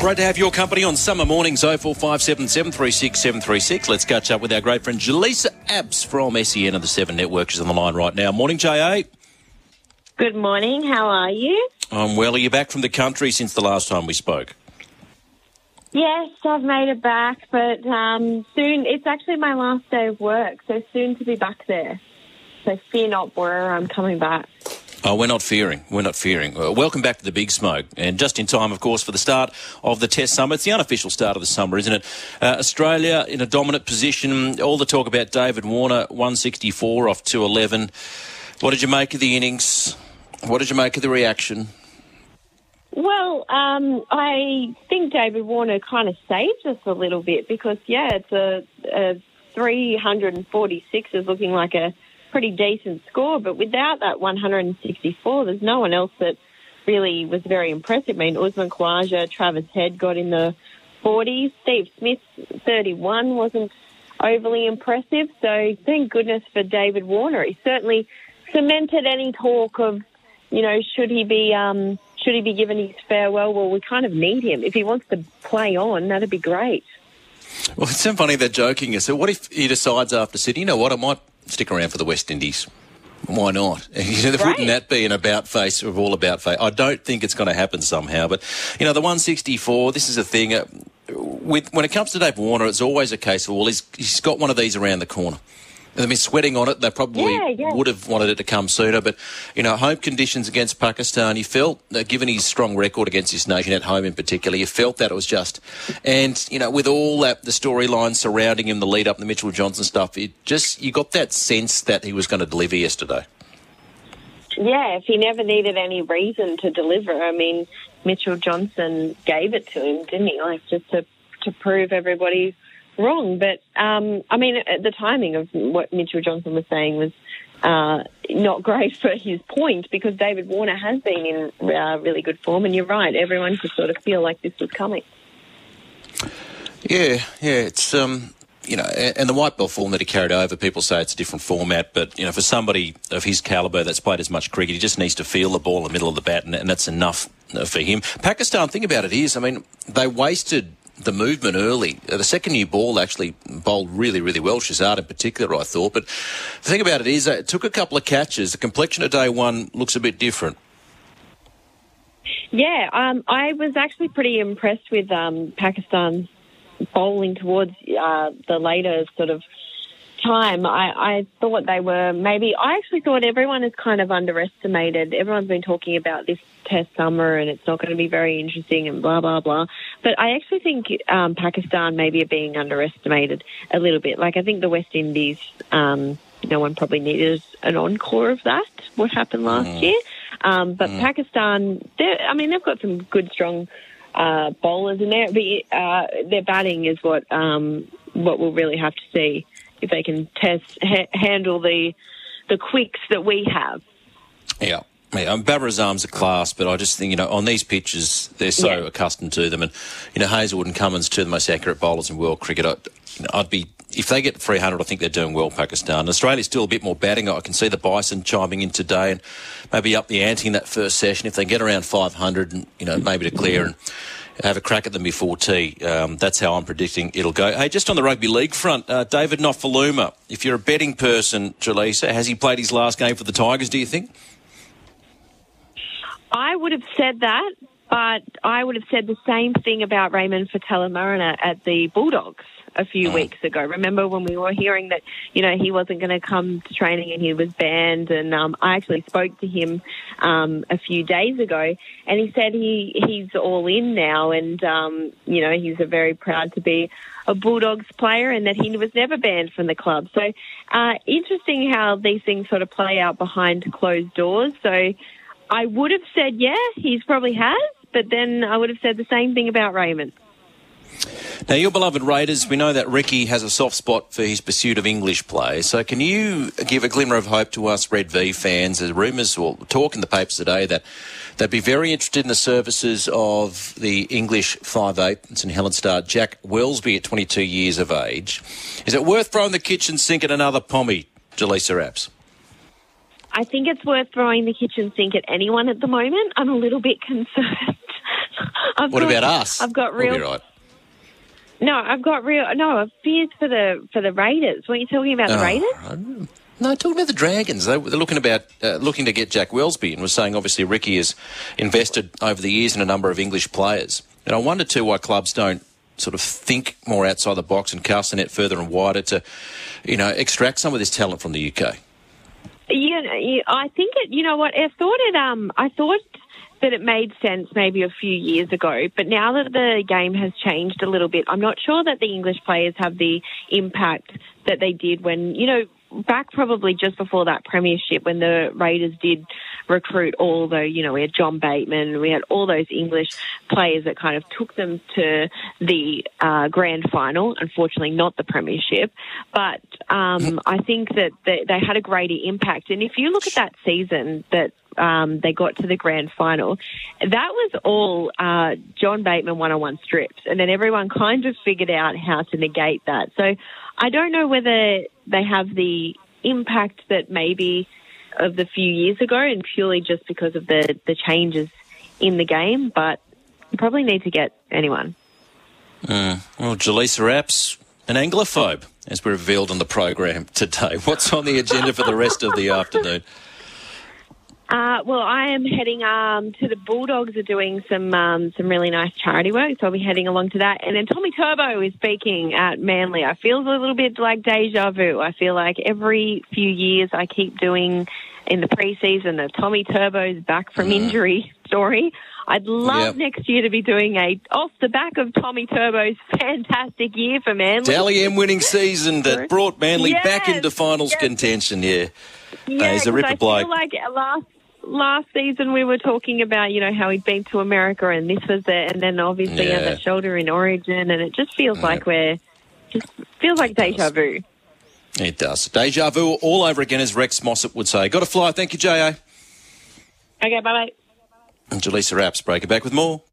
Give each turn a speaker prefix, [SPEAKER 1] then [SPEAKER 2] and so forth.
[SPEAKER 1] Great to have your company on summer mornings 0457 736 736. Let's catch up with our great friend Jelisa Apps from SEN of the Seven Network. She's on the line right now. Morning, JA.
[SPEAKER 2] Good morning. How are you?
[SPEAKER 1] I'm well. Are you back from the country since the last time we spoke?
[SPEAKER 2] Yes, I've made it back, but um, soon it's actually my last day of work, so soon to be back there. So fear not, Bora, I'm coming back.
[SPEAKER 1] Oh, we're not fearing. We're not fearing. Uh, welcome back to the Big Smoke. And just in time, of course, for the start of the Test Summer. It's the unofficial start of the summer, isn't it? Uh, Australia in a dominant position. All the talk about David Warner, 164 off 211. What did you make of the innings? What did you make of the reaction?
[SPEAKER 2] Well, um, I think David Warner kind of saved us a little bit because, yeah, it's a, a 346 is looking like a pretty decent score, but without that 164, there's no one else that really was very impressive. I mean, Usman Khawaja, Travis Head got in the 40s. Steve Smith, 31, wasn't overly impressive. So thank goodness for David Warner. He certainly cemented any talk of, you know, should he be um, should he be given his farewell? Well, we kind of need him. If he wants to play on, that'd be great.
[SPEAKER 1] Well, it's so funny they're joking. So, what if he decides after Sydney, you know what, I might stick around for the West Indies. Why not? You know, wouldn't that be an about face of all about face? I don't think it's going to happen somehow. But you know, the 164. This is a thing. Uh, with when it comes to Dave Warner, it's always a case of well, he's, he's got one of these around the corner. They've been sweating on it. They probably
[SPEAKER 2] yeah, yeah.
[SPEAKER 1] would have wanted it to come sooner. But, you know, home conditions against Pakistan, you felt, uh, given his strong record against his nation at home in particular, you felt that it was just. And, you know, with all that, the storyline surrounding him, the lead up, the Mitchell Johnson stuff, it just, you got that sense that he was going to deliver yesterday.
[SPEAKER 2] Yeah, if he never needed any reason to deliver, I mean, Mitchell Johnson gave it to him, didn't he? Like, just to, to prove everybody wrong. But um, I mean, the timing of what Mitchell Johnson was saying was uh, not great for his point because David Warner has been in uh, really good form, and you're right. Everyone could sort of feel like this was coming.
[SPEAKER 1] Yeah, yeah, it's um, you know, and the white ball form that he carried over, people say it's a different format, but you know, for somebody of his calibre that's played as much cricket, he just needs to feel the ball in the middle of the bat, and, and that's enough for him. Pakistan, think about it is, I mean, they wasted the movement early. Uh, the second new ball actually bowled really, really well. Shahzad in particular, I thought. But the thing about it is, uh, it took a couple of catches. The complexion of day one looks a bit different.
[SPEAKER 2] Yeah, um, I was actually pretty impressed with um, Pakistan's bowling towards uh, the later sort of time, I, I thought they were maybe. I actually thought everyone is kind of underestimated. Everyone's been talking about this test summer and it's not going to be very interesting and blah blah blah. But I actually think um, Pakistan maybe are being underestimated a little bit. Like I think the West Indies, um, no one probably needed an encore of that. What happened last mm. year? Um, but mm. Pakistan, I mean, they've got some good, strong uh, bowlers in there. But uh, their batting is what um, what we'll really have to see if they can test ha- handle the the quicks that we have.
[SPEAKER 1] Yeah. Yeah, um, Babar Azam's a class, but I just think, you know, on these pitches, they're so yeah. accustomed to them. And, you know, Hazlewood and Cummins, two of the most accurate bowlers in world cricket. I, you know, I'd be, if they get 300, I think they're doing well, Pakistan. Australia's still a bit more batting. I can see the Bison chiming in today and maybe up the ante in that first session. If they get around 500 and, you know, maybe to clear and have a crack at them before tea. Um, that's how I'm predicting it'll go. Hey, just on the rugby league front, uh, David Nofoaluma, if you're a betting person, Jelisa, has he played his last game for the Tigers, do you think?
[SPEAKER 2] I would have said that, but I would have said the same thing about Raymond Faitala-Mariner at the Bulldogs a few mm. weeks ago. Remember when we were hearing that, you know, he wasn't going to come to training and he was banned? And um, I actually spoke to him um, a few days ago, and he said he he's all in now, and um, you know, he's a very proud to be a Bulldogs player, and that he was never banned from the club. So uh, interesting how these things sort of play out behind closed doors. So I would have said, yeah, he's probably has, but then I would have said the same thing about Raymond.
[SPEAKER 1] Now, your beloved Raiders, we know that Ricky has a soft spot for his pursuit of English play. So, can you give a glimmer of hope to us Red V fans? There's rumours or talk in the papers today that they'd be very interested in the services of the English 5'8 St Helens star Jack Welsby at 22 years of age. Is it worth throwing the kitchen sink at another pommy, Jelisa Apps?
[SPEAKER 2] I think it's worth throwing the kitchen sink at anyone at the moment. I'm a little bit concerned I've
[SPEAKER 1] What
[SPEAKER 2] got,
[SPEAKER 1] about us?
[SPEAKER 2] I've got
[SPEAKER 1] We'll
[SPEAKER 2] real.
[SPEAKER 1] be right.
[SPEAKER 2] No, I've got real. No, fears for the for the Raiders. Weren't you talking about the
[SPEAKER 1] Oh,
[SPEAKER 2] Raiders?
[SPEAKER 1] No, talking about the Dragons. They, they're looking about uh, looking to get Jack Welsby, and was saying obviously Ricky has invested over the years in a number of English players. And I wonder too why clubs don't sort of think more outside the box and cast the net further and wider to, you know, extract some of this talent from the UK.
[SPEAKER 2] You know, you- I think it. You know what? I thought it. Um, I thought that it made sense maybe a few years ago, but now that the game has changed a little bit, I'm not sure that the English players have the impact that they did when you know back probably just before that premiership when the Raiders did recruit all the you know we had John Bateman, we had all those English players that kind of took them to the uh, grand final. Unfortunately, not the premiership, but um, I think that they, they had a greater impact. And if you look at that season that um, they got to the grand final, that was all uh, John Bateman one-on-one strips, and then everyone kind of figured out how to negate that. So I don't know whether they have the impact that maybe of the few years ago, and purely just because of the the changes in the game, but you probably need to get anyone.
[SPEAKER 1] Well, Jelisa Apps, an Anglophobe, as we revealed on the program today. What's on the agenda for the rest of the afternoon?
[SPEAKER 2] Uh, well, I am heading um, to the Bulldogs are doing some um, some really nice charity work, so I'll be heading along to that. And then Tommy Turbo is speaking at Manly. I feel a little bit like deja vu. I feel like every few years I keep doing in the preseason the Tommy Turbo's back from injury story. I'd love
[SPEAKER 1] Yep.
[SPEAKER 2] next year to be doing a off the back of Tommy Turbo's fantastic year for Manly.
[SPEAKER 1] Dally M winning season that brought Manly back into finals
[SPEAKER 2] yes.
[SPEAKER 1] contention. Yeah,
[SPEAKER 2] Yeah,
[SPEAKER 1] he's a ripper
[SPEAKER 2] I
[SPEAKER 1] bloke.
[SPEAKER 2] feel like last last season we were talking about you know how he'd been to America and this was it, and then obviously he had that shoulder in Origin, and it just feels like we're just feels like deja vu.
[SPEAKER 1] It does. Deja vu all over again, as Rex Mossop would say. Got to fly. Thank you, J.A.
[SPEAKER 2] Okay, bye bye.
[SPEAKER 1] And Jelisa Apps, break it back with more.